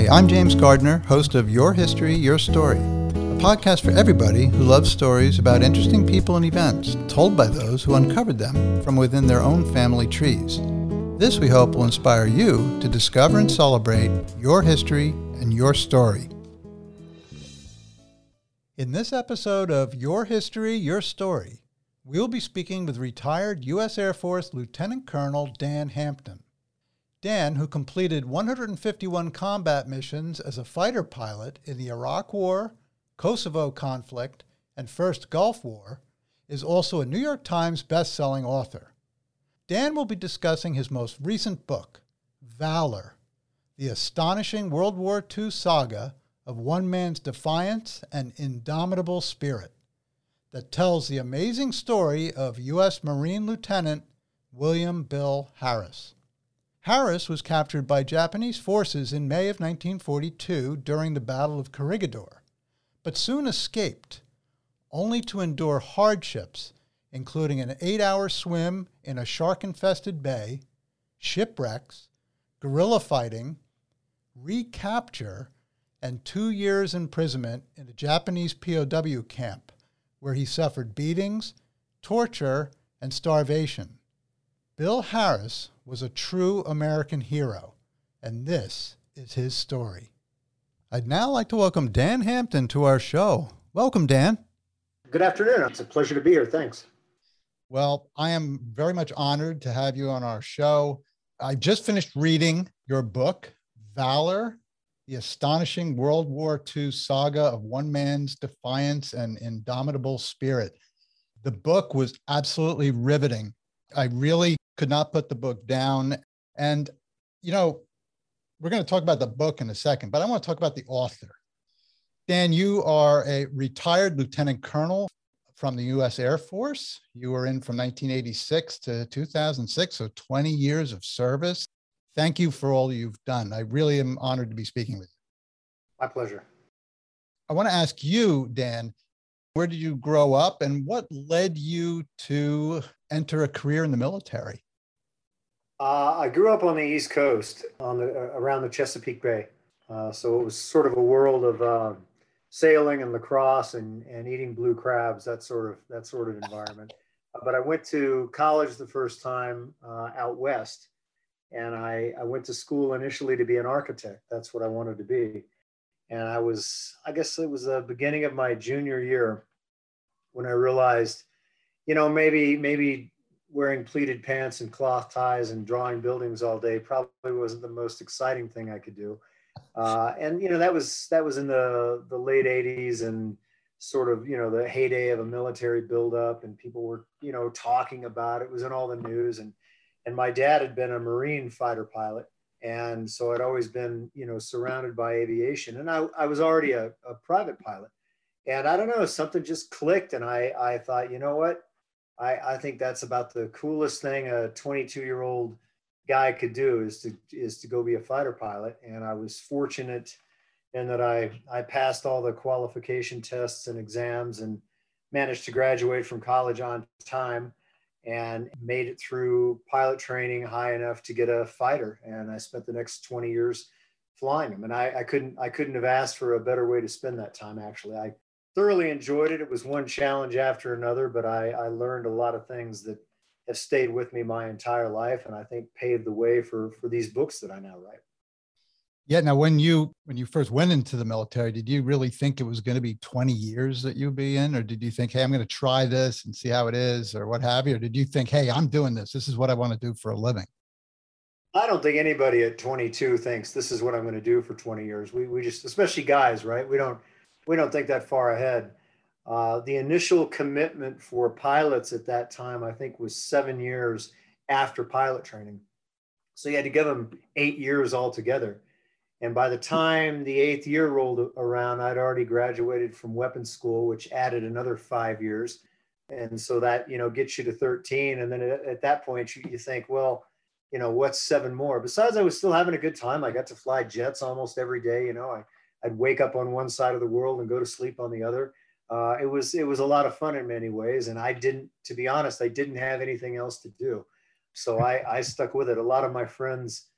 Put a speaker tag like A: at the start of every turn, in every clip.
A: Hi, I'm James Gardner, host of Your History, Your Story, a podcast for everybody who loves stories about interesting people and events told by those who uncovered them from within their own family trees. This, we hope, will inspire you to discover and celebrate your history and your story. In this episode of Your History, Your Story, we will be speaking with retired U.S. Air Force Lieutenant Colonel Dan Hampton. Dan, who completed 151 combat missions as a fighter pilot in the Iraq War, Kosovo conflict, and First Gulf War, is also a New York Times best-selling author. Dan will be discussing his most recent book, Valor, the astonishing World War II saga of one man's defiance and indomitable spirit, that tells the amazing story of U.S. Marine Lieutenant William Bill Harris. Harris was captured by Japanese forces in May of 1942 during the Battle of Corregidor, but soon escaped, only to endure hardships, including an eight hour swim in a shark infested bay, shipwrecks, guerrilla fighting, recapture, and two years imprisonment in a Japanese POW camp, where he suffered beatings, torture, and starvation. Bill Harris was a true American hero, and this is his story. I'd now like to welcome Dan Hampton to our show. Welcome, Dan.
B: Good afternoon. It's a pleasure to be here. Thanks.
A: Well, I am very much honored to have you on our show. I just finished reading your book, Valor The Astonishing World War II Saga of One Man's Defiance and Indomitable Spirit. The book was absolutely riveting. I really could not put the book down. And, you know, we're going to talk about the book in a second, but I want to talk about the author. Dan, you are a retired lieutenant colonel from the U.S. Air Force. You were in from 1986 to 2006, so 20 years of service. Thank you for all you've done. I really am honored to be speaking with you.
B: My pleasure.
A: I want to ask you, Dan, where did you grow up and what led you to enter a career in the military?
B: Uh, I grew up on the East Coast, on the uh, around the Chesapeake Bay. Uh, so it was sort of a world of uh, sailing and lacrosse and, and eating blue crabs, that sort of that sort of environment. Uh, but I went to college the first time uh, out west, and I, I went to school initially to be an architect. That's what I wanted to be. And I was, I guess it was the beginning of my junior year when I realized, you know, maybe maybe wearing pleated pants and cloth ties and drawing buildings all day probably wasn't the most exciting thing I could do. Uh, and you know that was that was in the the late 80s and sort of you know the heyday of a military buildup and people were you know talking about it. it was in all the news and and my dad had been a marine fighter pilot and so I'd always been you know surrounded by aviation and I, I was already a, a private pilot and I don't know something just clicked and I I thought you know what I, I think that's about the coolest thing a 22 year old guy could do is to is to go be a fighter pilot. And I was fortunate in that I I passed all the qualification tests and exams and managed to graduate from college on time and made it through pilot training high enough to get a fighter. And I spent the next 20 years flying them. And I, I couldn't I couldn't have asked for a better way to spend that time. Actually, I thoroughly enjoyed it. It was one challenge after another, but I, I learned a lot of things that have stayed with me my entire life, and I think paved the way for for these books that I now write.
A: Yeah. Now, when you when you first went into the military, did you really think it was going to be 20 years that you'd be in, or did you think, hey, I'm going to try this and see how it is, or what have you, or did you think, hey, I'm doing this. This is what I want to do for a living.
B: I don't think anybody at 22 thinks this is what I'm going to do for 20 years. We we just, especially guys, right? We don't we don't think that far ahead. Uh, the initial commitment for pilots at that time, I think, was seven years after pilot training. So you had to give them eight years altogether. And by the time the eighth year rolled around, I'd already graduated from weapons school, which added another five years. And so that, you know, gets you to 13. And then at, at that point, you, you think, well, you know, what's seven more? Besides, I was still having a good time. I got to fly jets almost every day. You know, I I'd wake up on one side of the world and go to sleep on the other. Uh, it was it was a lot of fun in many ways, and I didn't, to be honest, I didn't have anything else to do, so I, I stuck with it. A lot of my friends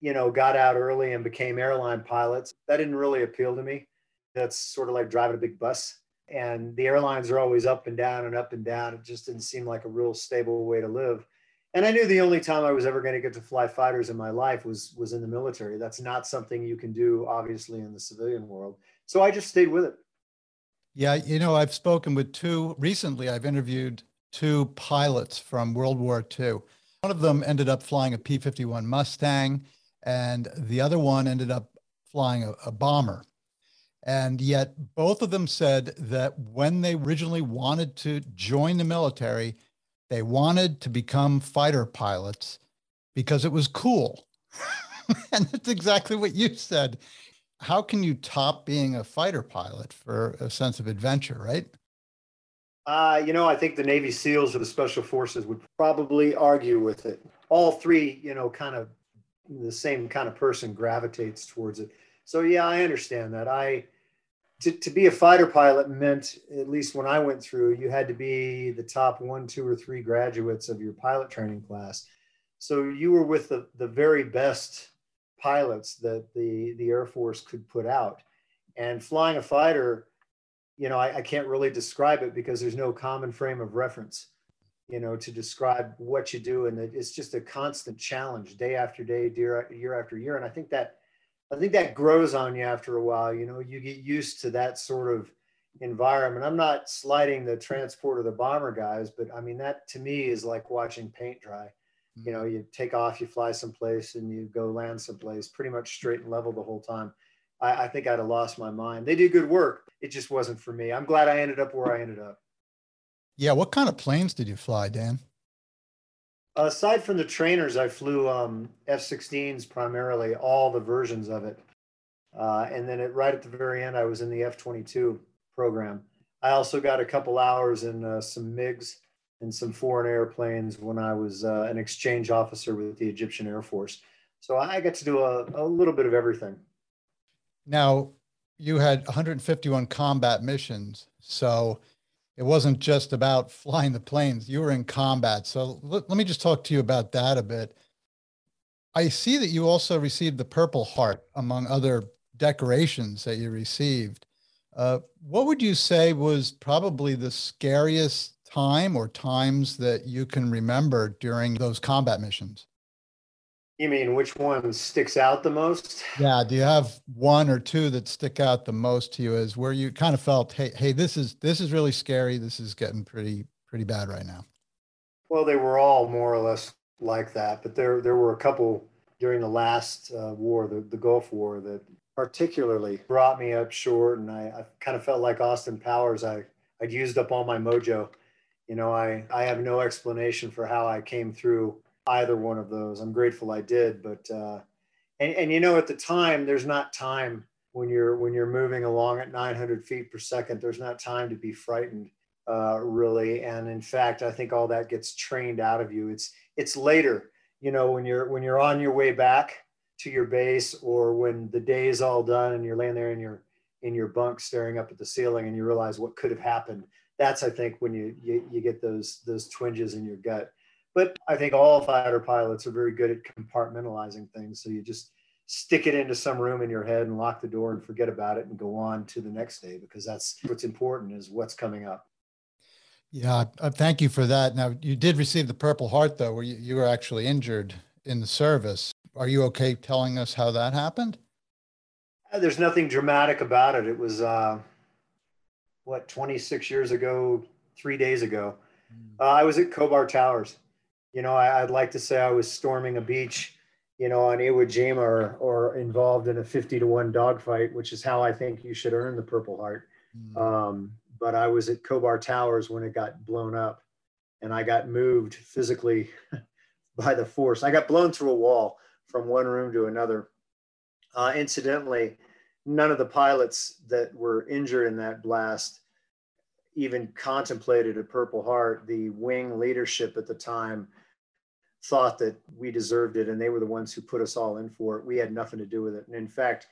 B: you know, got out early and became airline pilots. That didn't really appeal to me. That's sort of like driving a big bus. And the airlines are always up and down and up and down. It just didn't seem like a real stable way to live. And I knew the only time I was ever going to get to fly fighters in my life was was in the military. That's not something you can do, obviously, in the civilian world. So I just stayed with it.
A: Yeah, you know, I've spoken with two recently. I've interviewed two pilots from World War II. One of them ended up flying a P 51 Mustang, and the other one ended up flying a, a bomber. And yet, both of them said that when they originally wanted to join the military, they wanted to become fighter pilots because it was cool. and that's exactly what you said. How can you top being a fighter pilot for a sense of adventure, right?
B: Uh, you know, I think the Navy SEALs or the Special Forces would probably argue with it. All three, you know, kind of the same kind of person gravitates towards it. So yeah, I understand that. I to, to be a fighter pilot meant, at least when I went through, you had to be the top one, two, or three graduates of your pilot training class. So you were with the, the very best pilots that the, the Air Force could put out. And flying a fighter, you know, I, I can't really describe it because there's no common frame of reference, you know, to describe what you do. And it's just a constant challenge day after day, year, year after year. And I think that I think that grows on you after a while. You know, you get used to that sort of environment. I'm not sliding the transport or the bomber guys, but I mean, that to me is like watching paint dry. You know, you take off, you fly someplace, and you go land someplace pretty much straight and level the whole time. I, I think I'd have lost my mind. They do good work. It just wasn't for me. I'm glad I ended up where I ended up.
A: Yeah. What kind of planes did you fly, Dan?
B: Aside from the trainers, I flew um, F-16s primarily, all the versions of it. Uh, and then right at the very end, I was in the F-22 program. I also got a couple hours in uh, some MiGs and some foreign airplanes when I was uh, an exchange officer with the Egyptian Air Force. So I got to do a, a little bit of everything.
A: Now, you had 151 combat missions. So it wasn't just about flying the planes. You were in combat. So let, let, me just talk to you about that a bit. I see that you also received the purple heart among other decorations that you received. Uh, what would you say was probably the scariest time or times that you can remember during those combat missions
B: you mean which one sticks out the most?
A: Yeah. Do you have one or two that stick out the most to you as where you kind of felt, hey, hey, this is this is really scary. This is getting pretty pretty bad right now.
B: Well, they were all more or less like that, but there there were a couple during the last uh, war, the, the Gulf War, that particularly brought me up short, and I, I kind of felt like Austin Powers. I I'd used up all my mojo. You know, I I have no explanation for how I came through either one of those. I'm grateful I did, but uh, and and you know at the time there's not time when you're when you're moving along at 900 feet per second. There's not time to be frightened uh, really, and in fact I think all that gets trained out of you. It's it's later, you know, when you're when you're on your way back to your base or when the day is all done and you're laying there in your in your bunk staring up at the ceiling and you realize what could have happened that's i think when you you, you get those those twinges in your gut but I think all fighter pilots are very good at compartmentalizing things. So you just stick it into some room in your head and lock the door and forget about it and go on to the next day because that's what's important is what's coming up.
A: Yeah, uh, thank you for that. Now, you did receive the Purple Heart, though, where you, you were actually injured in the service. Are you okay telling us how that happened?
B: Uh, there's nothing dramatic about it. It was, uh, what, 26 years ago, three days ago. Hmm. Uh, I was at Khobar Towers you know, I, would like to say I was storming a beach, you know, on Iwo Jima or, or involved in a 50 to one dogfight, which is how I think you should earn the Purple Heart. Mm. Um, but I was at Khobar Towers when it got blown up and I got moved physically by the force. I got blown through a wall from one room to another. Uh, incidentally, none of the pilots that were injured in that blast even contemplated a Purple Heart. The wing leadership at the time thought that we deserved it and they were the ones who put us all in for it. We had nothing to do with it. And in fact,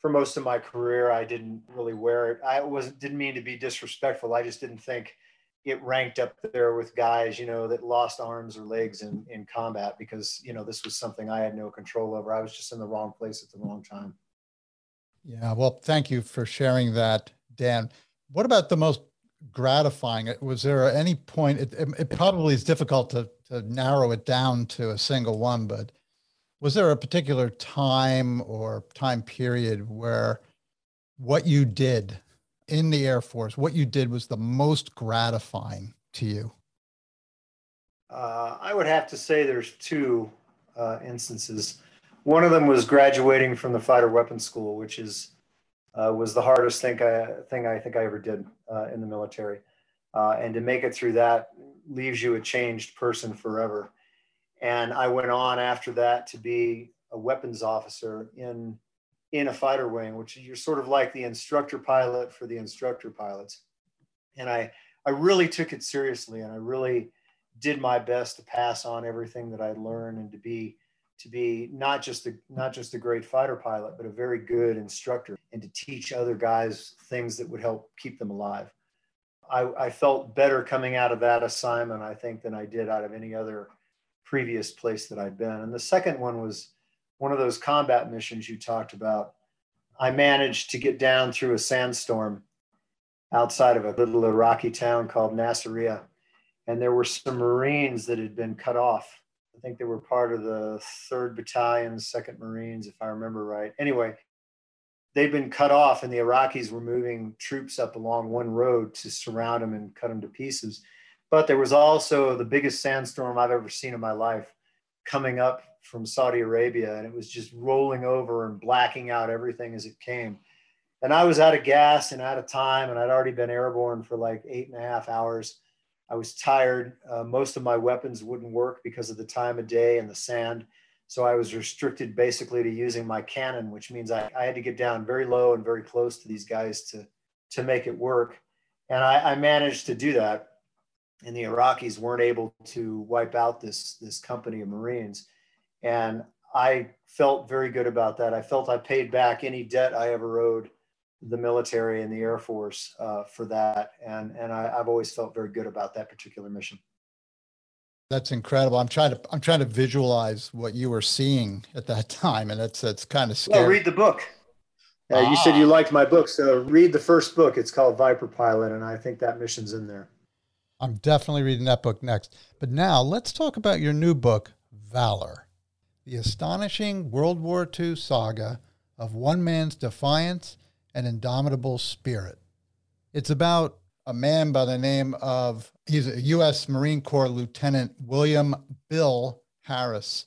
B: for most of my career, I didn't really wear it. I was didn't mean to be disrespectful. I just didn't think, it ranked up there with guys, you know, that lost arms or legs in, in combat because, you know, this was something I had no control over. I was just in the wrong place at the wrong time.
A: Yeah. Well, thank you for sharing that, Dan. What about the most gratifying? It was there any point? It, it, it probably is difficult to, to narrow it down to a single one, but was there a particular time or time period where what you did in the Air Force, what you did was the most gratifying to you?
B: Uh, I would have to say there's two uh, instances. One of them was graduating from the fighter weapons school, which is uh, was the hardest thing I, thing I think I ever did uh, in the military. Uh, and to make it through that leaves you a changed person forever. And I went on after that to be a weapons officer in in a fighter wing, which you're sort of like the instructor pilot for the instructor pilots. And I, I really took it seriously and I really did my best to pass on everything that I learned and to be, to be not just a, not just a great fighter pilot, but a very good instructor and to teach other guys things that would help keep them alive. I, I felt better coming out of that assignment, I think, than I did out of any other previous place that I'd been. And the second one was, one of those combat missions you talked about, I managed to get down through a sandstorm outside of a little Iraqi town called Nasiriyah. And there were some Marines that had been cut off. I think they were part of the 3rd Battalion, 2nd Marines, if I remember right. Anyway, they'd been cut off, and the Iraqis were moving troops up along one road to surround them and cut them to pieces. But there was also the biggest sandstorm I've ever seen in my life coming up from Saudi Arabia, and it was just rolling over and blacking out everything as it came. And I was out of gas and out of time, and I'd already been airborne for like eight and a half hours. I was tired. Uh, most of my weapons wouldn't work because of the time of day and the sand. So I was restricted basically to using my cannon, which means I, I had to get down very low and very close to these guys to, to make it work. And I, I managed to do that. And the Iraqis weren't able to wipe out this, this company of Marines. And I felt very good about that. I felt I paid back any debt I ever owed the military and the Air Force uh, for that. And, and I, have always felt very good about that particular mission.
A: That's incredible. I'm trying to I'm trying to visualize what you were seeing at that time, and it's it's kind of scary.
B: Well, read the book. Uh, ah. You said you liked my book, so read the first book. It's called Viper Pilot, and I think that mission's in there.
A: I'm definitely reading that book next. But now let's talk about your new book, Valor the astonishing World War II saga of one man's defiance and indomitable spirit. It's about a man by the name of, he's a U.S. Marine Corps Lieutenant William Bill Harris.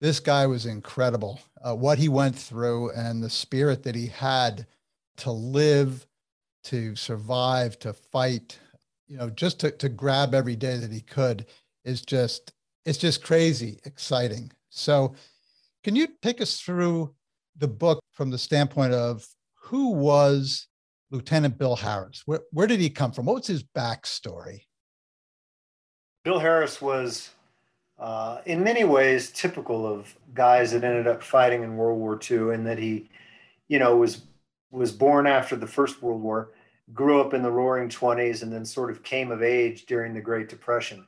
A: This guy was incredible. Uh, what he went through and the spirit that he had to live, to survive, to fight, you know, just to, to grab every day that he could is just, it's just crazy exciting. So, can you take us through the book from the standpoint of who was Lieutenant Bill Harris? Where, where did he come from? What was his backstory?
B: Bill Harris was, uh, in many ways, typical of guys that ended up fighting in World War II, and that he, you know, was was born after the First World War, grew up in the Roaring Twenties, and then sort of came of age during the Great Depression.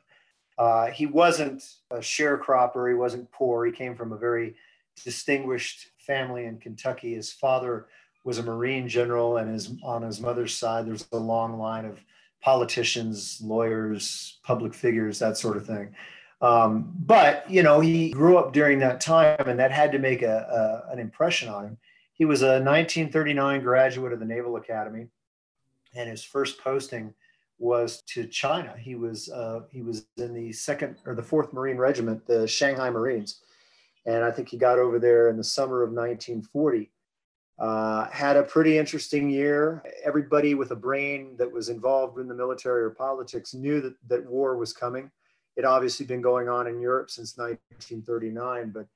B: Uh, he wasn't a sharecropper. He wasn't poor. He came from a very distinguished family in Kentucky. His father was a Marine general, and his on his mother's side, there's a long line of politicians, lawyers, public figures, that sort of thing. Um, but you know, he grew up during that time, and that had to make a, a, an impression on him. He was a 1939 graduate of the Naval Academy, and his first posting was to China. He was uh, he was in the second or the fourth Marine Regiment, the Shanghai Marines, and I think he got over there in the summer of 1940. Uh, had a pretty interesting year. Everybody with a brain that was involved in the military or politics knew that, that war was coming. It obviously been going on in Europe since 1939, but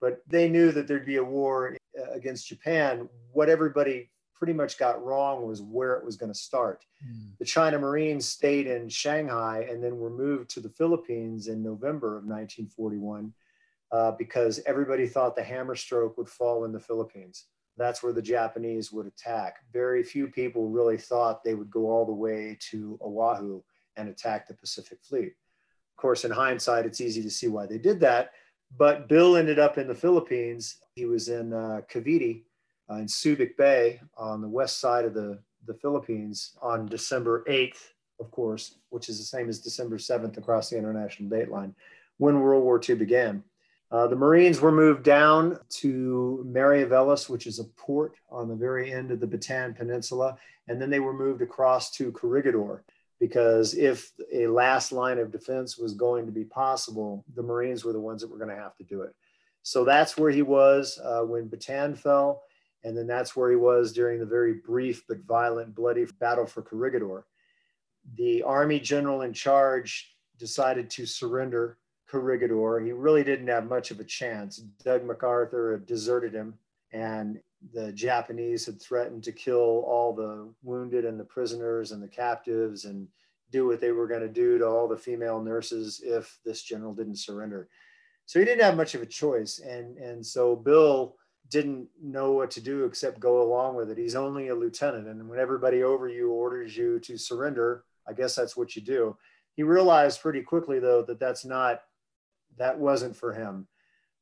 B: but they knew that there'd be a war against Japan. What everybody pretty much got wrong was where it was going to start. Mm. The China Marines stayed in Shanghai and then were moved to the Philippines in November of 1941 uh, because everybody thought the hammer stroke would fall in the Philippines. That's where the Japanese would attack. Very few people really thought they would go all the way to Oahu and attack the Pacific Fleet. Of course, in hindsight, it's easy to see why they did that. But Bill ended up in the Philippines. He was in uh, Cavite uh, in Subic Bay on the west side of the, the Philippines on December 8th, of course, which is the same as December 7th across the international date line, when World War II began. Uh, the Marines were moved down to Mariveles, which is a port on the very end of the Bataan Peninsula, and then they were moved across to Corregidor because if a last line of defense was going to be possible, the Marines were the ones that were going to have to do it. So that's where he was uh, when Bataan fell, and then that's where he was during the very brief but violent, bloody battle for Corregidor. The Army general in charge decided to surrender Corregidor. He really didn't have much of a chance. Doug MacArthur had deserted him, and the Japanese had threatened to kill all the wounded and the prisoners and the captives and do what they were going to do to all the female nurses if this general didn't surrender. So he didn't have much of a choice. And, and so Bill didn't know what to do except go along with it. He's only a lieutenant. And when everybody over you orders you to surrender, I guess that's what you do. He realized pretty quickly, though, that that's not that wasn't for him.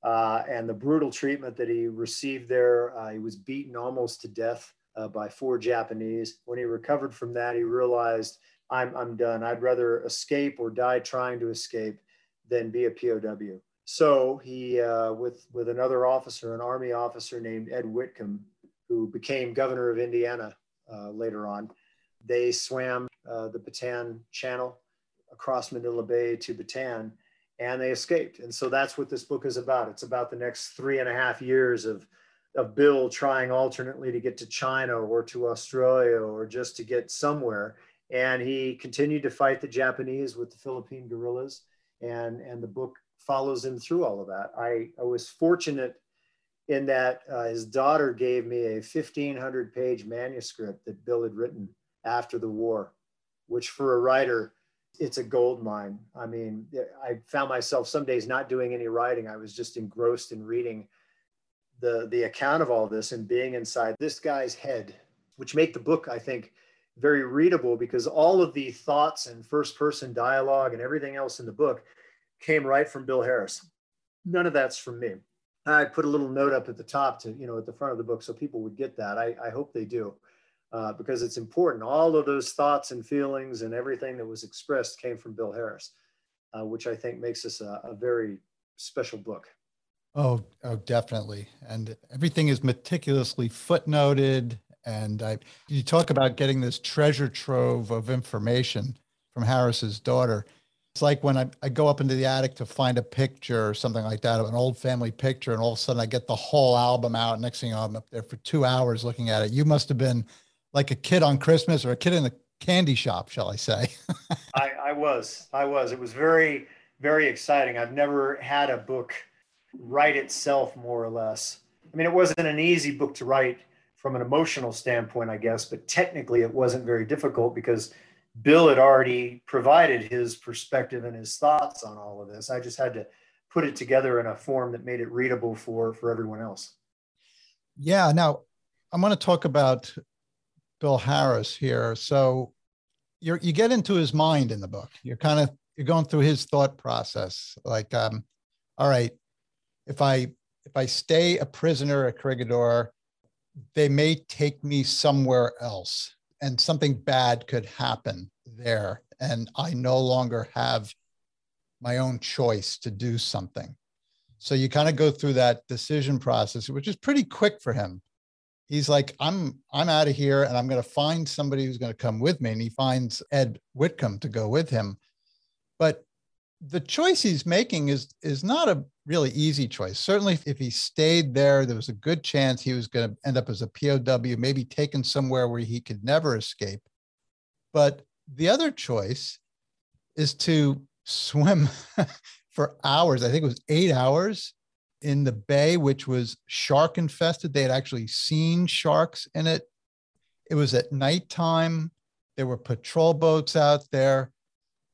B: Uh, and the brutal treatment that he received there, uh, he was beaten almost to death uh, by four Japanese. When he recovered from that, he realized, I'm, I'm done. I'd rather escape or die trying to escape than be a POW. So he, uh, with, with another officer, an Army officer named Ed Whitcomb, who became governor of Indiana uh, later on, they swam uh, the Bataan Channel across Manila Bay to Bataan and they escaped. And so that's what this book is about. It's about the next three and a half years of, of Bill trying alternately to get to China or to Australia or just to get somewhere. And he continued to fight the Japanese with the Philippine guerrillas. And, and the book follows him through all of that. I, I was fortunate in that uh, his daughter gave me a 1500 page manuscript that Bill had written after the war, which for a writer it's a gold mine. I mean, I found myself some days not doing any writing. I was just engrossed in reading the the account of all this and being inside this guy's head, which make the book, I think, very readable because all of the thoughts and first person dialogue and everything else in the book came right from Bill Harris. None of that's from me. I put a little note up at the top to, you know, at the front of the book so people would get that. I, I hope they do uh, because it's important. All of those thoughts and feelings and everything that was expressed came from Bill Harris, uh, which I think makes this a, a very special book.
A: Oh, oh, definitely. And everything is meticulously footnoted. And I, you talk about getting this treasure trove of information from Harris's daughter. It's like when I, I go up into the attic to find a picture or something like that of an old family picture, and all of a sudden I get the whole album out. Next thing you know, I'm up there for two hours looking at it. You must have been like a kid on Christmas or a kid in the candy shop, shall I say?
B: I, I was. I was. It was very, very exciting. I've never had a book write itself, more or less. I mean, it wasn't an easy book to write from an emotional standpoint, I guess, but technically it wasn't very difficult because Bill had already provided his perspective and his thoughts on all of this. I just had to put it together in a form that made it readable for for everyone else.
A: Yeah. Now, I'm going to talk about Bill Harris here. So you you get into his mind in the book. You're kind of you're going through his thought process. Like, um, all right, if I if I stay a prisoner at Corregidor, they may take me somewhere else, and something bad could happen there, and I no longer have my own choice to do something. So you kind of go through that decision process, which is pretty quick for him he's like, I'm I'm out of here and I'm going to find somebody who's going to come with me. And he finds Ed Whitcomb to go with him. But the choice he's making is is not a really easy choice. Certainly, if he stayed there, there was a good chance he was going to end up as a POW, maybe taken somewhere where he could never escape. But the other choice is to swim for hours. I think it was eight hours in the bay, which was shark infested. They had actually seen sharks in it. It was at nighttime. There were patrol boats out there.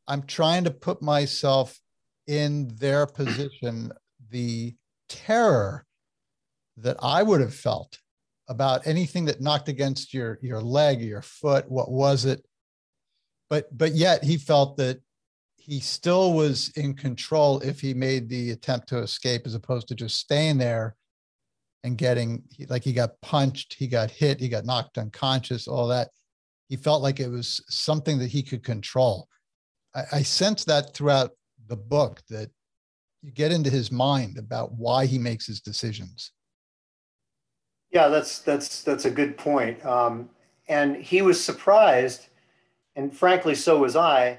A: I'm trying to put myself in their position, the terror that I would have felt about anything that knocked against your, your leg or your foot. What was it? but but yet he felt that he still was in control if he made the attempt to escape as opposed to just staying there and getting like he got punched he got hit he got knocked unconscious all that. He felt like it was something that he could control. I, I sense that throughout the book that you get into his mind about why he makes his decisions.
B: Yeah that's that's that's a good point. Um, and he was surprised and frankly, so was I,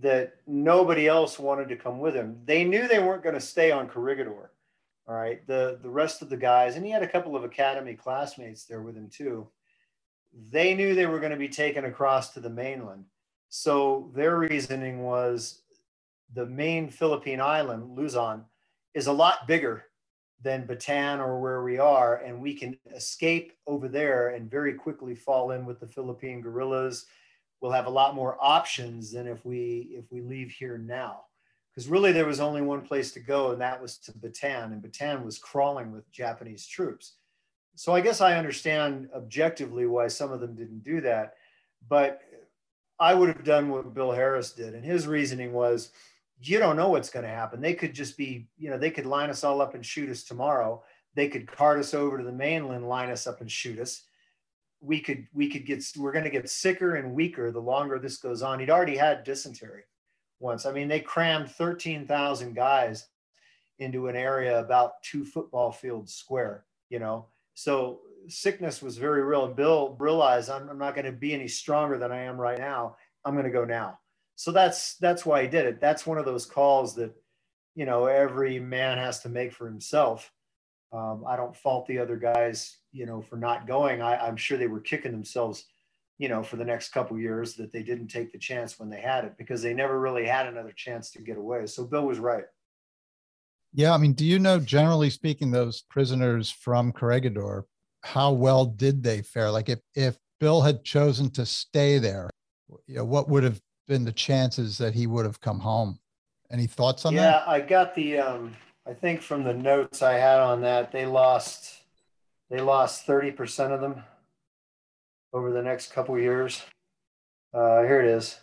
B: that nobody else wanted to come with him. They knew they weren't going to stay on Corregidor. All right. The the rest of the guys, and he had a couple of academy classmates there with him too. They knew they were going to be taken across to the mainland. So their reasoning was the main Philippine island, Luzon, is a lot bigger than Bataan or where we are, and we can escape over there and very quickly fall in with the Philippine guerrillas we'll have a lot more options than if we if we leave here now. Because really there was only one place to go and that was to Bataan and Bataan was crawling with Japanese troops. So I guess I understand objectively why some of them didn't do that but I would have done what Bill Harris did and his reasoning was you don't know what's going to happen. They could just be you know they could line us all up and shoot us tomorrow. They could cart us over to the mainland line us up and shoot us we could we could get we're going to get sicker and weaker the longer this goes on. He'd already had dysentery once. I mean, they crammed 13,000 guys into an area about two football fields square, you know. So sickness was very real. And Bill realized I'm, I'm not going to be any stronger than I am right now. I'm going to go now. So that's that's why he did it. That's one of those calls that, you know, every man has to make for himself. Um, I don't fault the other guys, you know, for not going. I, am sure they were kicking themselves, you know, for the next couple years that they didn't take the chance when they had it because they never really had another chance to get away. So Bill was right.
A: Yeah, I mean, do you know, generally speaking, those prisoners from Corregidor, how well did they fare? Like, if if Bill had chosen to stay there, you know, what would have been the chances that he would have come home? Any thoughts on
B: yeah,
A: that?
B: Yeah, I got the um, I think from the notes I had on that, they lost they lost 30% of them over the next couple years. Uh, here it is.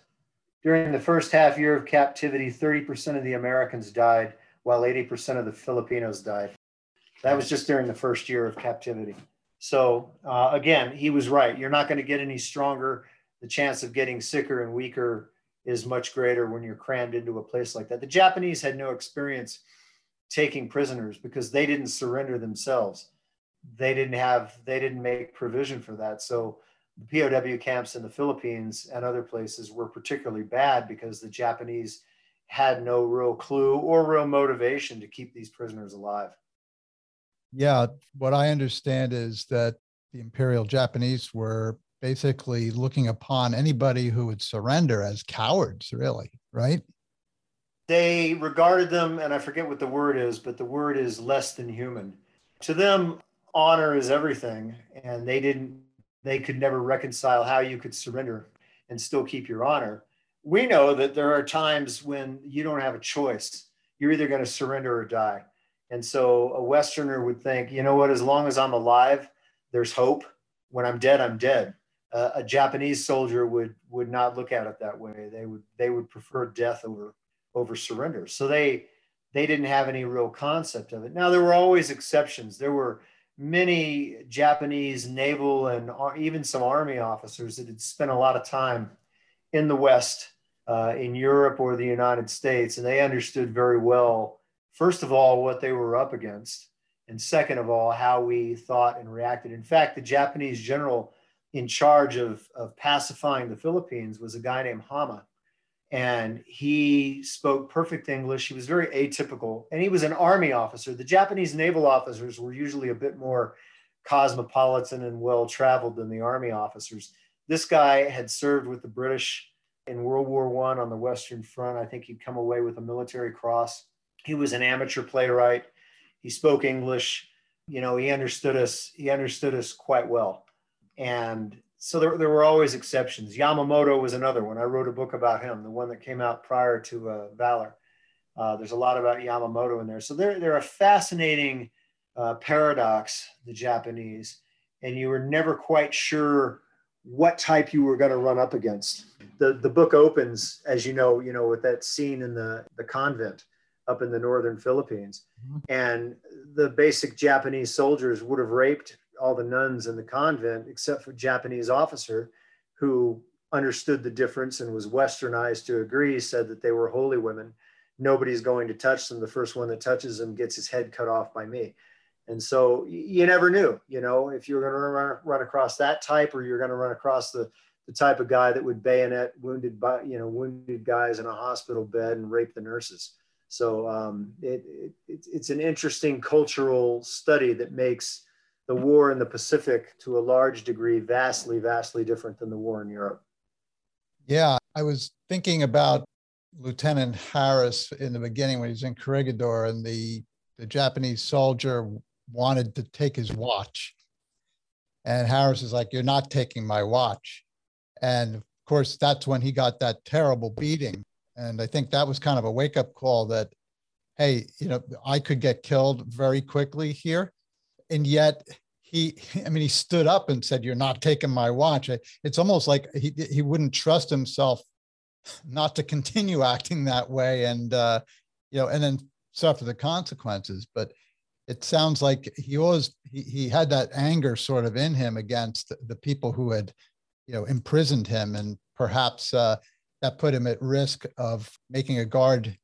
B: During the first half year of captivity, 30% of the Americans died, while 80% of the Filipinos died. That was just during the first year of captivity. So, uh, again, he was right. You're not going to get any stronger. The chance of getting sicker and weaker is much greater when you're crammed into a place like that. The Japanese had no experience taking prisoners because they didn't surrender themselves. They didn't have, they didn't make provision for that. So the POW camps in the Philippines and other places were particularly bad because the Japanese had no real clue or real motivation to keep these prisoners alive.
A: Yeah, what I understand is that the Imperial Japanese were basically looking upon anybody who would surrender as cowards, really, right?
B: They regarded them, and I forget what the word is, but the word is less than human. To them, honor is everything, and they didn't, they could never reconcile how you could surrender and still keep your honor. We know that there are times when you don't have a choice. You're either going to surrender or die. And so a Westerner would think, you know what, as long as I'm alive, there's hope. When I'm dead, I'm dead. Uh, a Japanese soldier would would not look at it that way. They would they would prefer death over over surrender. So they they didn't have any real concept of it. Now there were always exceptions. There were many Japanese naval and even some army officers that had spent a lot of time in the West, uh, in Europe or the United States, and they understood very well, first of all, what they were up against, and second of all, how we thought and reacted. In fact, the Japanese general in charge of, of pacifying the Philippines was a guy named Homma and he spoke perfect English. He was very atypical, and he was an army officer. The Japanese naval officers were usually a bit more cosmopolitan and well traveled than the army officers. This guy had served with the British in World War One on the Western Front. I think he'd come away with a military cross. He was an amateur playwright. He spoke English. You know, he understood us. He understood us quite well, and so there, there were always exceptions. Yamamoto was another one. I wrote a book about him, the one that came out prior to uh, Valor. Uh, there's a lot about Yamamoto in there. So they're, they're a fascinating uh, paradox, the Japanese, and you were never quite sure what type you were going to run up against. The the book opens, as you know, you know, with that scene in the the convent up in the northern Philippines, mm-hmm. and the basic Japanese soldiers would have raped all the nuns in the convent except for Japanese officer who understood the difference and was westernized to agree said that they were holy women. Nobody's going to touch them. The first one that touches them gets his head cut off by me. And so you never knew, you know, if you're going to run, run across that type or you're going to run across the, the type of guy that would bayonet wounded by, you know, wounded guys in a hospital bed and rape the nurses. So um, it, it, it's an interesting cultural study that makes the war in the Pacific to a large degree vastly, vastly different than the war in Europe.
A: Yeah, I was thinking about Lieutenant Harris in the beginning when he's in Corregidor and the the Japanese soldier wanted to take his watch. And Harris is like, You're not taking my watch. And of course, that's when he got that terrible beating. And I think that was kind of a wake up call that, hey, you know, I could get killed very quickly here. And yet, he, I mean, he stood up and said, You're not taking my watch. It's almost like he, he wouldn't trust himself not to continue acting that way. And, uh, you know, and then suffer the consequences. But it sounds like he always he, he had that anger sort of in him against the, people who had you know imprisoned him and perhaps uh, that put him at risk of making a guard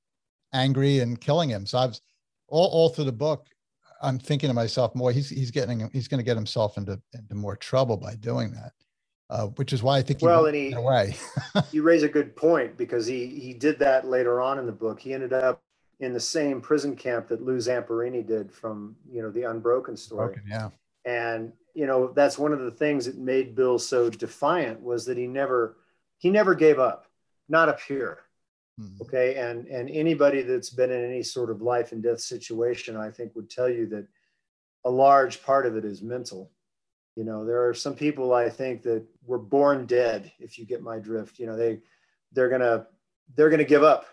A: angry and killing him so i was all, all through the book i'm thinking to myself boy he's he's getting he's going to get himself into into more trouble by doing that uh, which is why I think he
B: well, and he, away. you raise a good point because he he did that later on in the book. He ended up in the same prison camp that Lou Zamperini did from you know the Unbroken story.
A: Broken, yeah.
B: And you know that's one of the things that made Bill so defiant was that he never he never gave up, not up here. Mm-hmm. Okay, and and anybody that's been in any sort of life and death situation, I think, would tell you that a large part of it is mental. You know, there are some people I think that were born dead. If you get my drift, you know they they're gonna they're gonna give up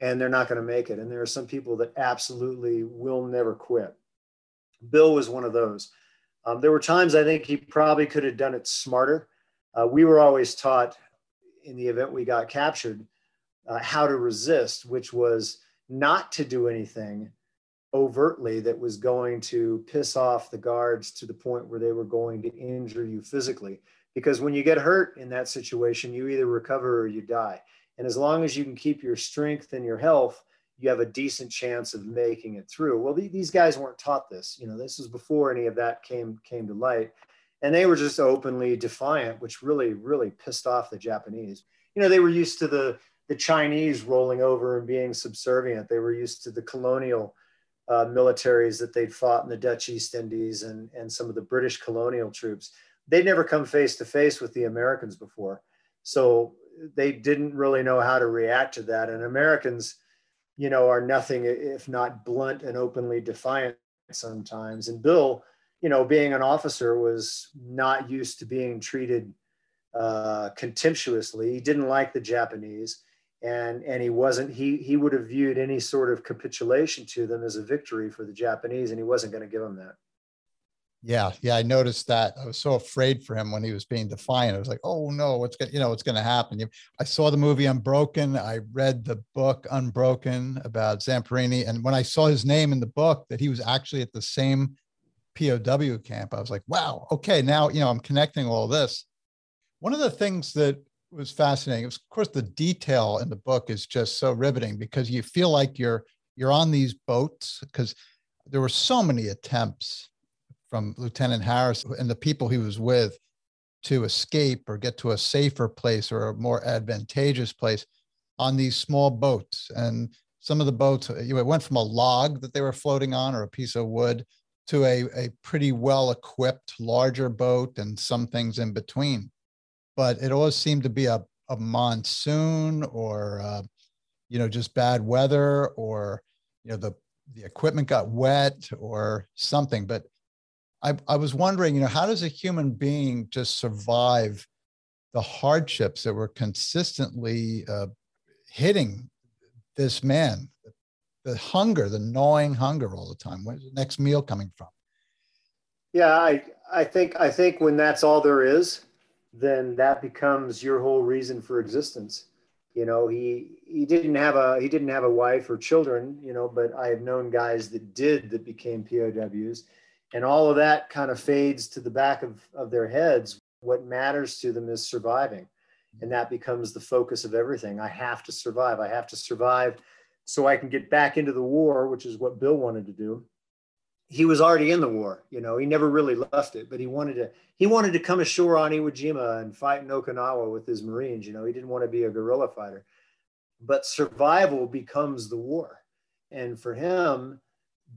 B: and they're not to make it. And there are some people that absolutely will never quit. Bill was one of those. Um, there were times I think he probably could have done it smarter. Uh, we were always taught in the event we got captured uh, how to resist, which was not to do anything overtly that was going to piss off the guards to the point where they were going to injure you physically. Because when you get hurt in that situation, you either recover or you die. And as long as you can keep your strength and your health, you have a decent chance of making it through. Well, these guys weren't taught this. You know, this was before any of that came came to light, and they were just openly defiant, which really really pissed off the Japanese. You know, they were used to the the Chinese rolling over and being subservient. They were used to the colonial uh, militaries that they'd fought in the Dutch East Indies and and some of the British colonial troops. They'd never come face to face with the Americans before. So they didn't really know how to react to that. And Americans, you know, are nothing if not blunt and openly defiant sometimes. And Bill, you know, being an officer, was not used to being treated uh, contemptuously. He didn't like the Japanese, and and he wasn't. He he would have viewed any sort of capitulation to them as a victory for the Japanese, and he wasn't going to give them that.
A: Yeah, yeah, I noticed that. I was so afraid for him when he was being defiant. I was like, "Oh no, what's going? You know, what's going to happen?" I saw the movie Unbroken. I read the book Unbroken about Zamperini, and when I saw his name in the book that he was actually at the same POW camp, I was like, "Wow, okay, now you know I'm connecting all this." One of the things that was fascinating, of course, the detail in the book is just so riveting because you feel like you're you're on these boats because there were so many attempts from Lieutenant Harris and the people he was with to escape or get to a safer place or a more advantageous place on these small boats. And some of the boats, uh, know, it went from a log that they were floating on or a piece of wood to a, a pretty well equipped larger boat and some things in between. But it always seemed to be a, a monsoon or, uh, you know, just bad weather or, you know, the, the equipment got wet or something. But I, I was wondering, you know, how does a human being just survive the hardships that were consistently uh, hitting this man? The hunger, the gnawing hunger all the time. Where's the next meal coming from?
B: Yeah, I, I think I think when that's all there is, then that becomes your whole reason for existence. You know, he he didn't have a he didn't have a wife or children, you know, but I have known guys that did that became POWs. And all of that kind of fades to the back of, of their heads. What matters to them is surviving. And that becomes the focus of everything. I have to survive. I have to survive so I can get back into the war, which is what Bill wanted to do he was already in the war. You know, he never really left it, but he wanted to he wanted to come ashore on Iwo Jima and fight in Okinawa with his Marines. You know, he didn't want to be a guerrilla fighter. But survival becomes the war. And for him,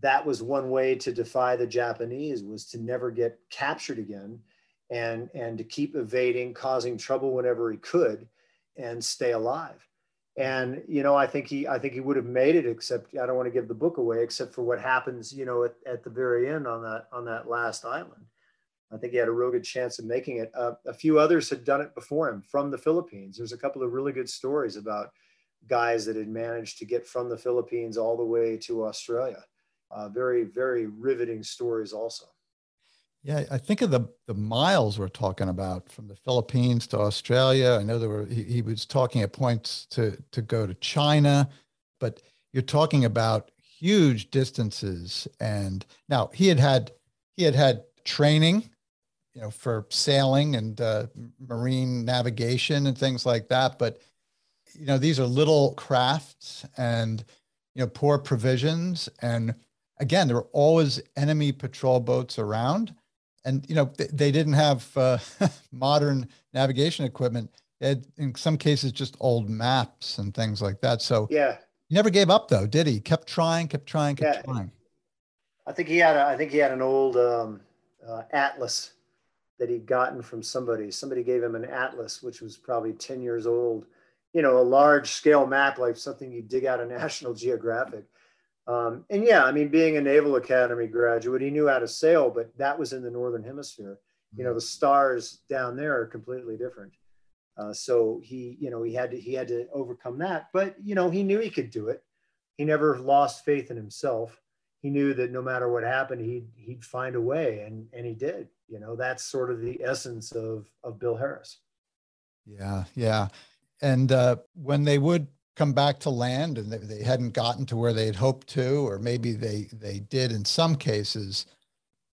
B: that was one way to defy the Japanese was to never get captured again and and to keep evading, causing trouble whenever he could and stay alive and you know i think he i think he would have made it except i don't want to give the book away except for what happens you know at, at the very end on that on that last island. I think he had a real good chance of making it. Uh, a few others had done it before him from the philippines. There's a couple of really good stories about guys that had managed to get from the philippines all the way to australia. Uh, very very riveting stories also
A: yeah, I think of the the miles we're talking about from the Philippines to Australia. I know there were he, he, was talking at points to to go to China, but you're talking about huge distances. And now he had had he had had training, you know, for sailing and uh, marine navigation and things like that. But you know, these are little crafts and you know poor provisions and again there were always enemy patrol boats around and you know they, they didn't have uh, modern navigation equipment. They had, in some cases, just old maps and things like that. So
B: yeah,
A: he never gave up though, did he? Kept trying, kept trying, kept yeah. trying.
B: I think he had a, I think he had an old um, uh, atlas that he'd gotten from somebody. Somebody gave him an atlas, which was probably 10 years old. You know, a large scale map, like something you dig out of National Geographic. Um, and yeah, I mean, being a Naval Academy graduate, he knew how to sail, but that was in the Northern Hemisphere. You know, mm-hmm. the stars down there are completely different. Uh, so he, you know, he had to he had to overcome that. But you know, he knew he could do it. He never lost faith in himself. He knew that no matter what happened, he'd he'd find a way, and and he did. You know, that's sort of the essence of of Bill Harris.
A: Yeah, yeah. And uh, when they would come back to land and they, they hadn't gotten to where they had hoped to, or maybe they they did in some cases,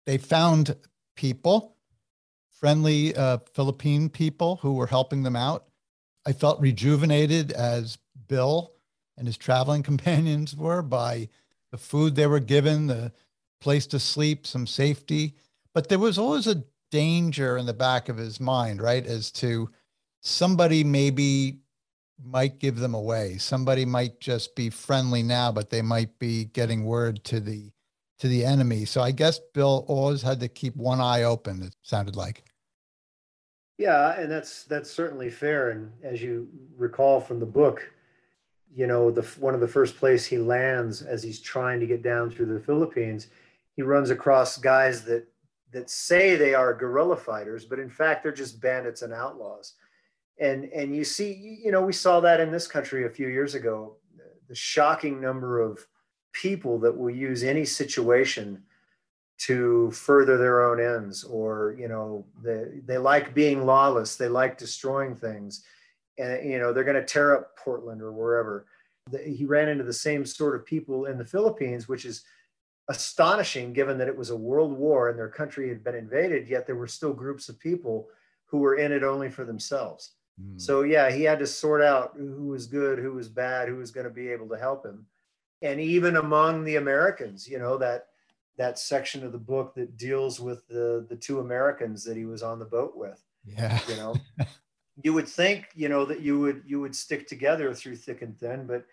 A: they found people, friendly uh, Philippine people who were helping them out. I felt rejuvenated as Bill and his traveling companions were by the food they were given, the place to sleep, some safety. But there was always a danger in the back of his mind, right? As to somebody maybe might give them away. Somebody might just be friendly now, but they might be getting word to the to the enemy. So I guess Bill always had to keep one eye open. It sounded like.
B: Yeah, and that's that's certainly fair. And as you recall from the book, you know, the one of the first place he lands as he's trying to get down through the Philippines, he runs across guys that that say they are guerrilla fighters, but in fact they're just bandits and outlaws and and you see you know we saw that in this country a few years ago the shocking number of people that will use any situation to further their own ends or you know they, they like being lawless they like destroying things and you know they're going to tear up portland or wherever. He ran into the same sort of people in the philippines which is astonishing given that it was a world war and their country had been invaded yet there were still groups of people who were in it only for themselves Mm. So yeah, he had to sort out who was good, who was bad, who was going to be able to help him. And even among the Americans, you know, that that section of the book that deals with the the two Americans that he was on the boat with.
A: Yeah.
B: You know. you would think, you know, that you would you would stick together through thick and thin, but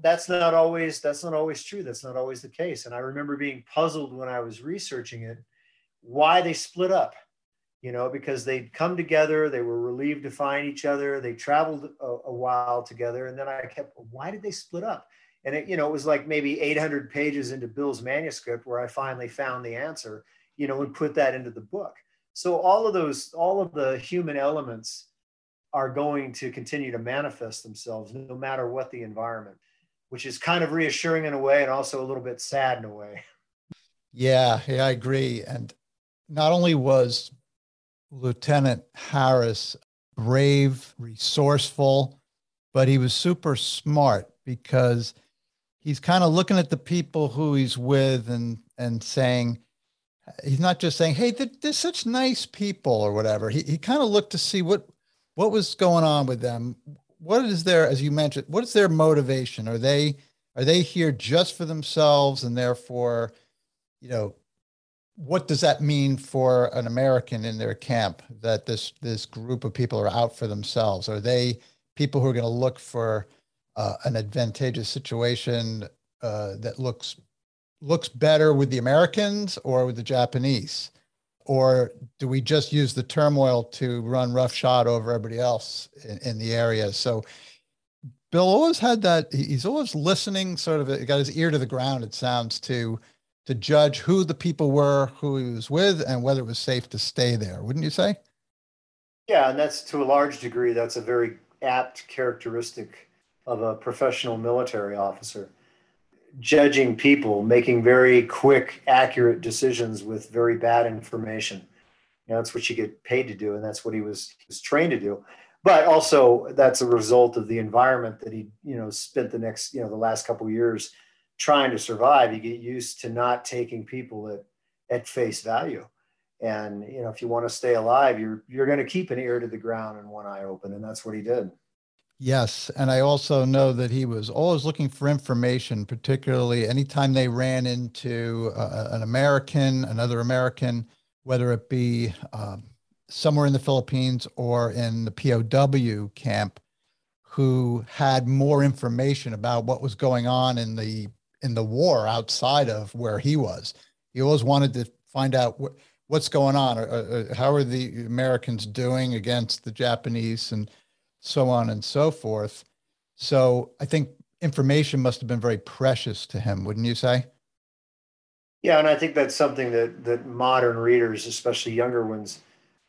B: that's not always that's not always true. That's not always the case. And I remember being puzzled when I was researching it why they split up you know, because they'd come together, they were relieved to find each other, they traveled a, a while together, and then I kept, why did they split up? And it, you know, it was like maybe 800 pages into Bill's manuscript where I finally found the answer, you know, and put that into the book. So all of those, all of the human elements are going to continue to manifest themselves no matter what the environment, which is kind of reassuring in a way and also a little bit sad in a way.
A: Yeah, yeah, I agree. And not only was Lieutenant Harris brave, resourceful, but he was super smart because he's kind of looking at the people who he's with and and saying he's not just saying hey they're, they're such nice people or whatever. He, he kind of looked to see what what was going on with them. What is their as you mentioned what is their motivation? Are they are they here just for themselves and therefore you know what does that mean for an american in their camp that this this group of people are out for themselves are they people who are going to look for uh, an advantageous situation uh, that looks looks better with the Americans or with the Japanese? Or do we just use the turmoil to run roughshod over everybody else in, in the area? So Bill always had that. He's always listening, sort of got his ear to the ground. It sounds to to judge who the people were, who he was with, and whether it was safe to stay there. Wouldn't you say?
B: Yeah, and that's to a large degree. That's a very apt characteristic of a professional military officer judging people, making very quick, accurate decisions with very bad information. You know, that's what you get paid to do, and that's what he was, he was trained to do. But also, that's a result of the environment that he, you know, spent the next, you know, the last couple years trying to survive. You get used to not taking people at at face value, and you know, if you want to stay alive, you're you're going to keep an ear to the ground and one eye open, and that's what he did.
A: Yes. And I also know that he was always looking for information, particularly anytime they ran into uh, an American, another American, whether it be um, somewhere in the Philippines or in the POW camp, who had more information about what was going on in the in the war outside of where he was. He always wanted to find out what, what's going on. Or, or, how are the Americans doing against the Japanese and so on and so forth. So I think information must have been very precious to him, wouldn't you say?
B: Yeah, and I think that's something that that modern readers, especially younger ones,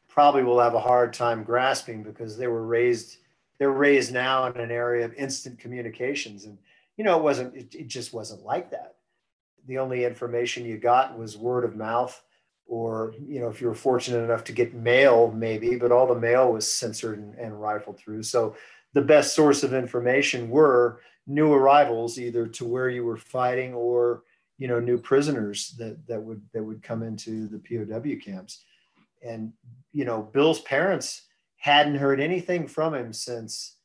B: probably will have a hard time grasping because they were raised they're raised now in an area of instant communications and you know it wasn't it, it just wasn't like that. The only information you got was word of mouth or you know if you were fortunate enough to get mail maybe but all the mail was censored and, and, rifled through. So the best source of information were new arrivals either to where you were fighting or you know new prisoners that that would that would come into the POW camps. And you know Bill's parents hadn't heard anything from him since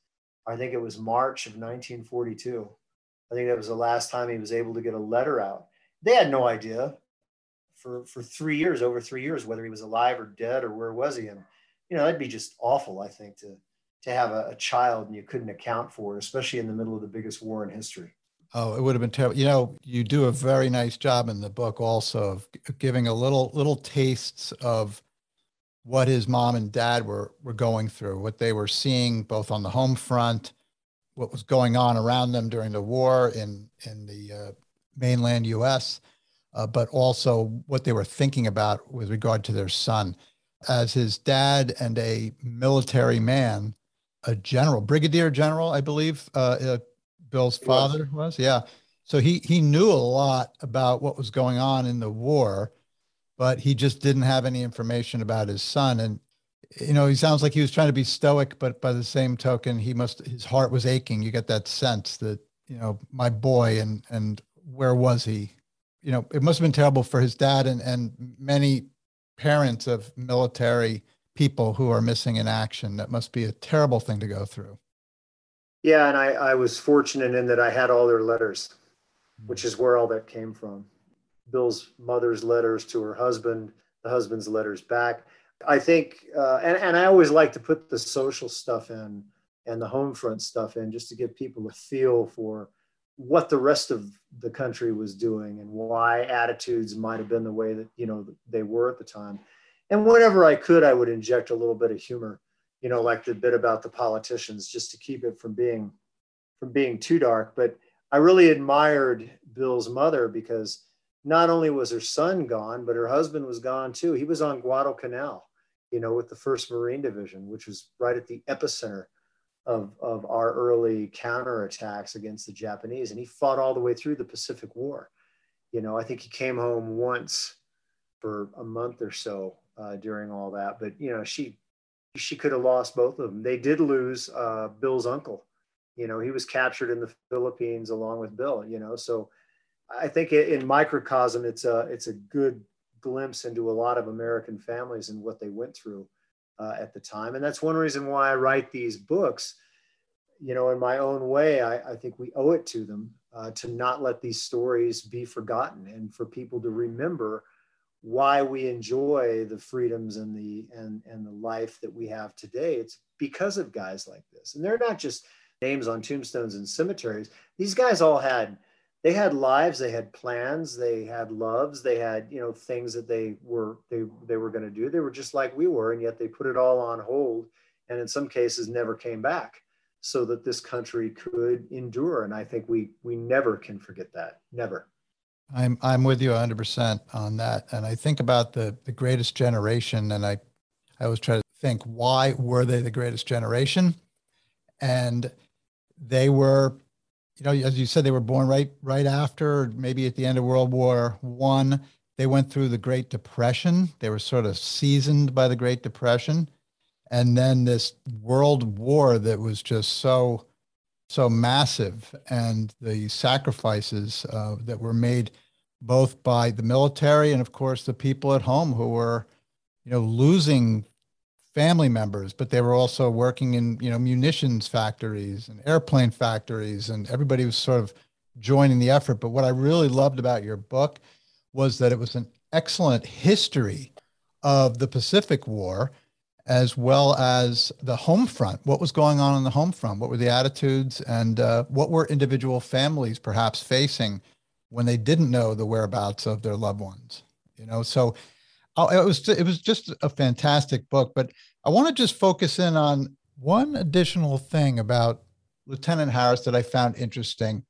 B: I think it was March of 1942 I think that was the last time he was able to get a letter out they had no idea for for three years, over three years, whether he was alive or dead or where was he. And you know, that'd be just awful. I think to to have a, a child and you couldn't account for, it, especially in the middle of the biggest war in history.
A: Oh, it would have been terrible. You know, you do a very nice job in the book also of giving a little little tastes of what his mom and dad were were going through, what they were seeing both on the home front, what was going on around them during the war in in the uh, mainland U.S uh, but also what they were thinking about with regard to their son. As his dad and a military man, a general, brigadier general, I believe, uh, uh, Bill's father was. was. Yeah. So he he knew a lot about what was going on in the war, but he just didn't have any information about his son. And you know, he sounds like he was trying to be stoic, but by the same token, he must his heart was aching. You get that sense that you know my boy and and where was he you know, it must have been terrible for his dad and, and many parents of military people who are missing in action. That must be a terrible thing to go through.
B: Yeah, and I, I was fortunate in that I had all their letters, hmm. which is where all that came from. Bill's mother's letters to her husband, the husband's letters back. I think, uh, and, and I always like to put the social stuff in and the home front stuff in just to give people a feel for what the rest of the country was doing and why attitudes might have been the way that you know they were at the time. And whenever i could i would inject a little bit of humor you know like the bit about the politicians just to keep it from being from being too dark. But i really admired bill's mother because not only was her son gone but her husband was gone too. He was on guadalcanal you know with the first marine division which was right at the epicenter of, of our early counterattacks against the Japanese. And he fought all the way through the Pacific War. You know, I think he came home once for a month or so uh, during all that. But you know, she she could have lost both of them. They did lose uh, Bill's uncle. You know, he was captured in the Philippines along with Bill. You know, so I think in microcosm, it's a it's a good glimpse into a lot of American families and what they went through uh, at the time. And that's one reason why I write these books. You know, in my own way, I, I think we owe it to them uh, to not let these stories be forgotten and for people to remember why we enjoy the freedoms and the and and the life that we have today it's because of guys like this and they're not just names on tombstones and cemeteries these guys all had they had lives they had plans they had loves they had you know things that they were they they were going to do they were just like we were and yet they put it all on hold and in some cases never came back so that this country could endure and i think we we never can forget that never
A: I'm I'm with you 100% on that. And I think about the the greatest generation and I I always try to think why were they the greatest generation? And they were you know as you said they were born right right after maybe at the end of World War 1 they went through the Great Depression. They were sort of seasoned by the Great Depression. And then this world war that was just so so massive and the sacrifices uh, that were made both by the military and of course the people at home who were you know losing family members but they were also working in you know munitions factories and airplane factories and everybody was sort of joining the effort. But what i really loved about your book was that it was an excellent history of the pacific war as well as the home front what was going on in the home front what were the attitudes and uh, what were individual families perhaps facing when they didn't know the whereabouts of their loved ones you know? So Oh, it was it was just a fantastic book but i want to just focus in on one additional thing about lieutenant harris that i found interesting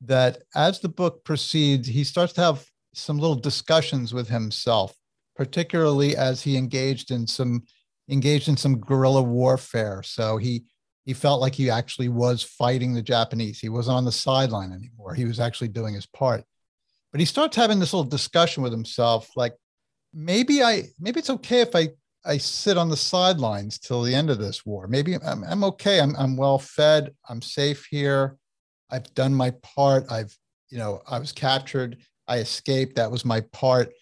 A: that as the book proceeds he starts to have some little discussions with himself particularly as he engaged in some engaged in some guerrilla warfare so he he felt like he actually was fighting the Japanese. He wasn't on the sideline anymore. He was actually doing his part. But he starts having this little discussion with himself, like maybe I maybe it's okay if I I sit on the sidelines till the end of this war. Maybe I'm, I'm okay. I'm, I'm well fed. I'm safe here. I've done my part. I've, you know, I was captured. I escaped. That was my part.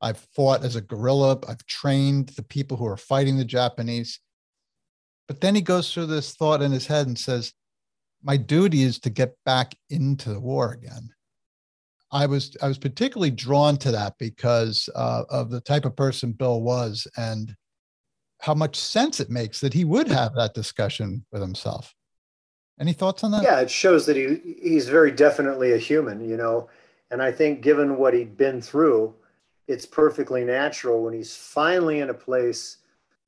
A: I've fought as a guerrilla. I've trained the people who are fighting the Japanese. But then he goes through this thought in his head and says, My duty is to get back into the war again. I was I was particularly drawn to that because uh, of the type of person Bill was and how much sense it makes that he would have that discussion with himself. Any thoughts on that?
B: Yeah, it shows that he he's very definitely a human, you know. And I think given what he'd been through, it's perfectly natural when he's finally in a place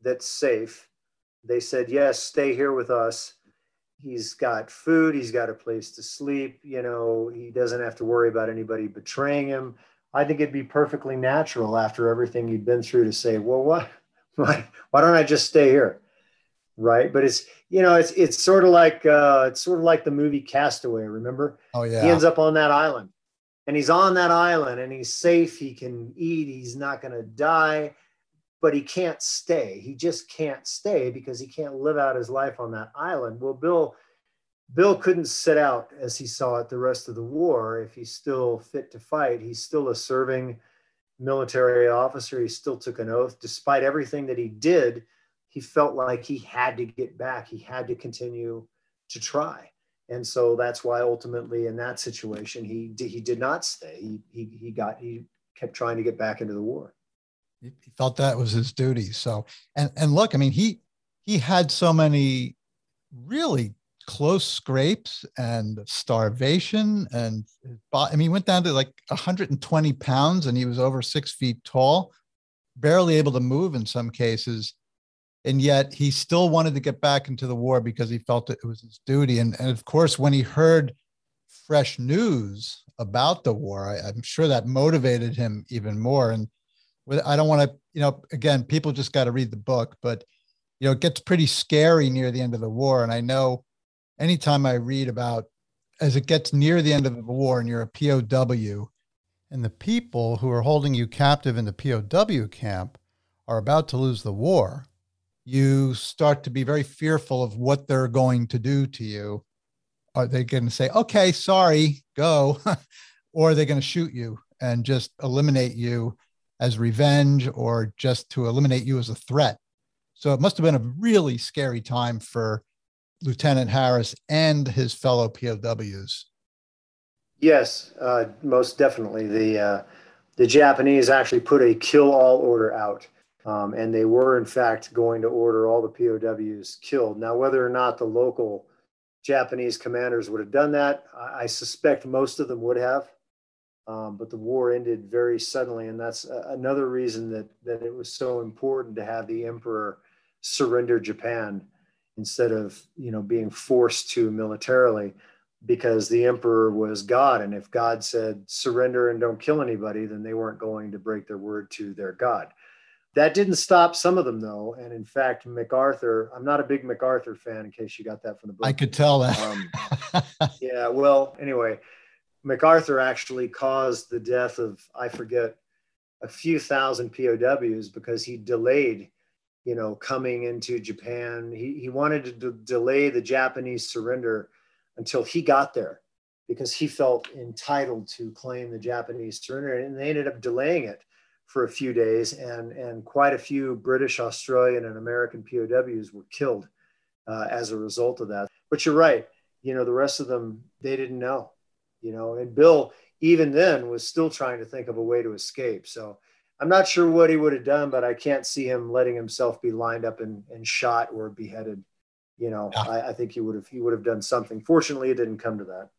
B: that's safe they said, yes, stay here with us. He's got food, he's got a place to sleep, you know, he doesn't have to worry about anybody betraying him. I think it'd be perfectly natural after everything he'd been through to say, well, what, why, why don't I just stay here? Right. But it's, you know, it's, it's sort of like, uh, it's sort of like the movie Castaway. Remember?
A: Oh yeah.
B: He ends up on that island and he's on that island and he's safe. He can eat. He's not going to die but he can't stay. He just can't stay because he can't live out his life on that island. Well, Bill, Bill couldn't sit out as he saw it the rest of the war if he's still fit to fight. He's still a serving military officer. He still took an oath. Despite everything that he did, he felt like he had to get back. He had to continue to try. And so that's why ultimately in that situation, he, he did not stay. He, he, he got, he kept trying to get back into the war
A: he felt that was his duty. So, and and look, I mean, he he had so many really close scrapes and starvation, and I mean, he went down to like 120 pounds, and he was over six feet tall, barely able to move in some cases, and yet he still wanted to get back into the war because he felt it was his duty. And and of course, when he heard fresh news about the war, I, I'm sure that motivated him even more. And I don't want to, you know, again, people just got to read the book, but you know, it gets pretty scary near the end of the war. And I know anytime I read about as it gets near the end of the war and you're a POW, and the people who are holding you captive in the POW camp are about to lose the war, you start to be very fearful of what they're going to do to you. Are they going to say, okay, sorry, go? or are they going to shoot you and just eliminate you as revenge or just to eliminate you as a threat? So it must have been a really scary time for Lieutenant Harris and his fellow POWs.
B: Yes, uh, most definitely. The uh, the Japanese actually put a kill all order out, um, and they were in fact going to order all the POWs killed. Now, whether or not the local Japanese commanders would have done that, I, I suspect most of them would have. Um, but the war ended very suddenly, and that's another reason that that it was so important to have the emperor surrender Japan instead of you know being forced to militarily because the emperor was God. And if God said, surrender and don't kill anybody, then they weren't going to break their word to their God. That didn't stop some of them, though. And in fact, MacArthur, I'm not a big MacArthur fan, in case you got that from the book.
A: I could tell that.
B: um, yeah, well, anyway, MacArthur actually caused the death of, I forget, a few thousand POWs because he delayed, you know, coming into Japan. He, he wanted to delay the Japanese surrender until he got there because he felt entitled to claim the Japanese surrender. And they ended up delaying it for a few days, and, and quite a few British, Australian, and American POWs were killed uh, as a result of that. But you're right, you know, the rest of them, they didn't know, you know, and Bill, even then, was still trying to think of a way to escape. So I'm not sure what he would have done, but I can't see him letting himself be lined up and, and shot or beheaded you know, yeah. I, I, think he would have he would have done something. Fortunately, it didn't come to that.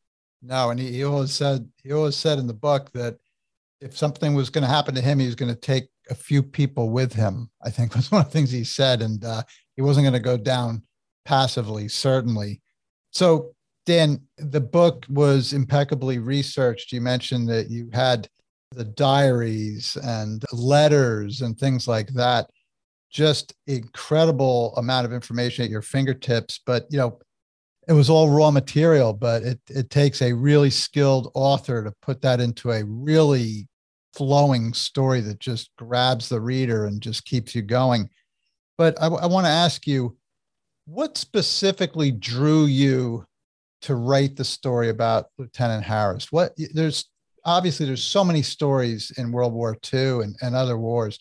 A: No, and he, he always said he always said in the book that if something was going to happen to him, he was going to take a few people with him. I think was one of the things he said, and uh, he wasn't going to go down passively. Certainly. So, Dan, the book was impeccably researched. You mentioned that you had the diaries and letters and things like that just incredible amount of information at your fingertips but you know it was all raw material but it it takes a really skilled author to put that into a really flowing story that just grabs the reader and just keeps you going but i, I want to ask you what specifically drew you to write the story about lieutenant harris what there's obviously there's so many stories in world war ii and, and other wars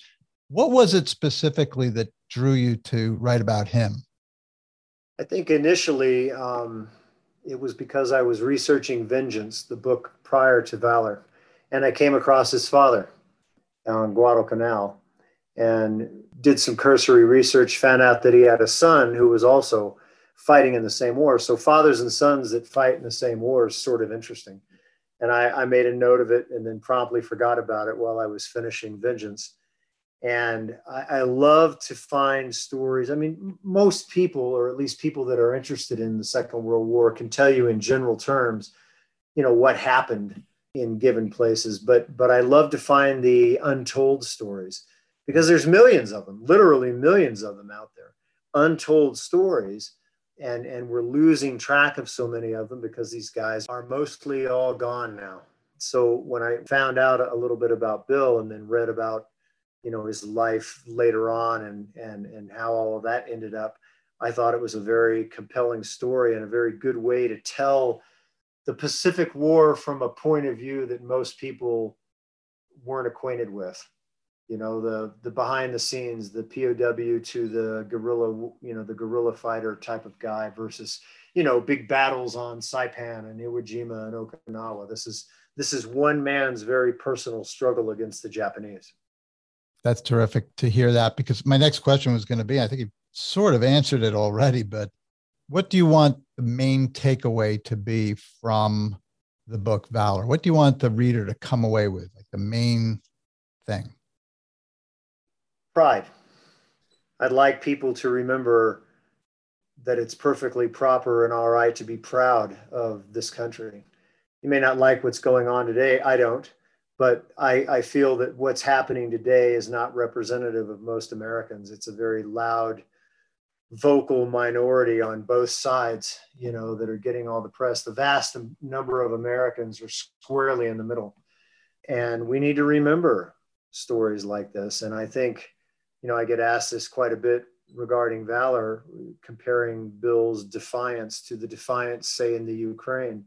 A: what was it specifically that drew you to write about him?
B: I think initially um, it was because I was researching Vengeance, the book prior to Valor, and I came across his father on Guadalcanal and did some cursory research, found out that he had a son who was also fighting in the same war. So fathers and sons that fight in the same war is sort of interesting. And I, I made a note of it and then promptly forgot about it while I was finishing Vengeance and I, I, love to find stories. I mean, most people, or at least people that are interested in the Second World War, can tell you in general terms, you know, what happened in given places. But but I love to find the untold stories because there's millions of them, literally millions of them out there, untold stories. And, and we're losing track of so many of them because these guys are mostly all gone now. So when I found out a little bit about Bill and then read about you know his life later on and and and how all of that ended up i thought it was a very compelling story and a very good way to tell the pacific war from a point of view that most people weren't acquainted with you know the the behind the scenes the pow to the guerrilla you know the guerrilla fighter type of guy versus you know big battles on saipan and iwo jima and okinawa this is this is one man's very personal struggle against the japanese
A: that's terrific to hear that because my next question was going to be I think you sort of answered it already, but what do you want the main takeaway to be from the book Valor? What do you want the reader to come away with, like the main thing?
B: Pride. I'd like people to remember that it's perfectly proper and all right to be proud of this country. You may not like what's going on today. I don't but I, I feel that what's happening today is not representative of most Americans. It's a very loud, vocal minority on both sides, you know, that are getting all the press. The vast number of Americans are squarely in the middle. And we need to remember stories like this. And I think you know, I get asked this quite a bit regarding valor, comparing Bill's defiance to the defiance, say, in the Ukraine.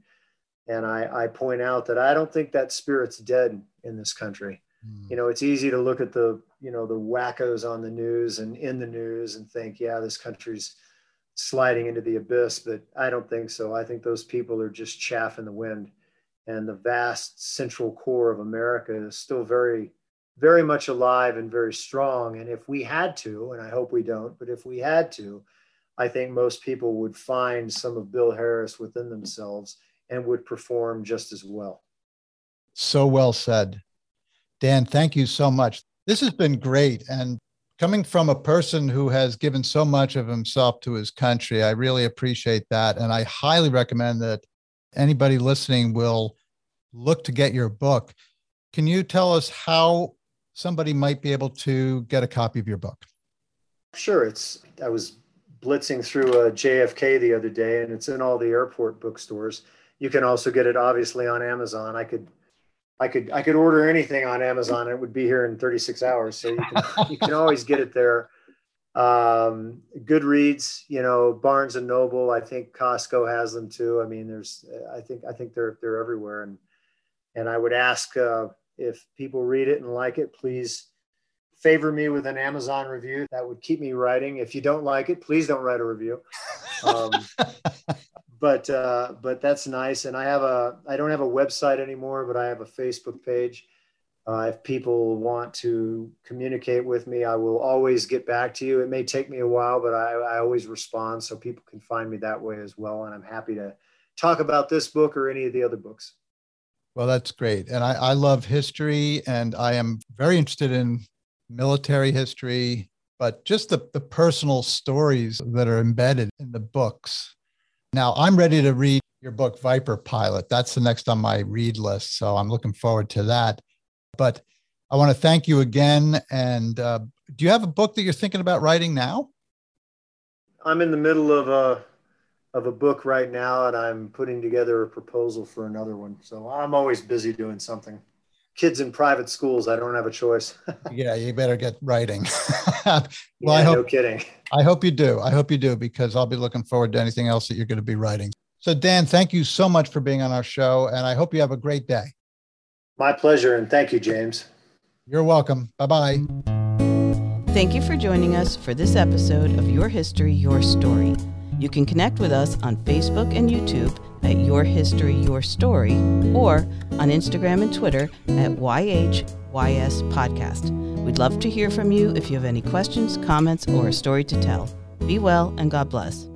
B: And I, I point out that I don't think that spirit's dead in this country. Mm. You know, it's easy to look at the, you know, the wackos on the news and in the news and think, yeah, this country's sliding into the abyss, but I don't think so. I think those people are just chaff in the wind. And the vast central core of America is still very, very much alive and very strong. And if we had to, and I hope we don't, but if we had to, I think most people would find some of Bill Harris within themselves and would perform just as well.
A: So well said. Dan, thank you so much. This has been great. And coming from a person who has given so much of himself to his country, I really appreciate that. And I highly recommend that anybody listening will look to get your book. Can you tell us how somebody might be able to get a copy of your book?
B: Sure. It's I was blitzing through a JFK the other day and it's in all the airport bookstores. You can also get it obviously on Amazon. I could I could I could order anything on Amazon. And it would be here in 36 hours. So you can you can always get it there. Um, Goodreads, you know, Barnes and Noble. I think Costco has them too. I mean, there's I think I think they're they're everywhere. And and I would ask uh, if people read it and like it, please favor me with an Amazon review. That would keep me writing. If you don't like it, please don't write a review. Um, but uh, but that's nice. And I have a I don't have a website anymore, but I have a Facebook page. Uh, if people want to communicate with me, I will always get back to you. It may take me a while, but I, I always respond, so people can find me that way as well. And I'm happy to talk about this book or any of the other books.
A: Well, that's great. And I, I love history, and I am very interested in military history, but just the, the personal stories that are embedded in the books now, I'm ready to read your book, Viper Pilot. That's the next on my read list. So I'm looking forward to that. But I want to thank you again. And uh, do you have a book that you're thinking about writing now?
B: I'm in the middle of a of a book right now, and I'm putting together a proposal for another one. So I'm always busy doing something. Kids in private schools, I don't have a choice.
A: yeah, you better get writing.
B: well, yeah, I hope, no kidding.
A: I hope you do. I hope you do because I'll be looking forward to anything else that you're going to be writing. So, Dan, thank you so much for being on our show, and I hope you have a great day.
B: My pleasure, and thank you, James.
A: You're welcome. Bye bye.
C: Thank you for joining us for this episode of Your History, Your Story. You can connect with us on Facebook and YouTube at Your History, Your Story, or on Instagram and Twitter at YHYS Podcast. We'd love to hear from you if you have any questions, comments, or a story to tell. Be well and God bless.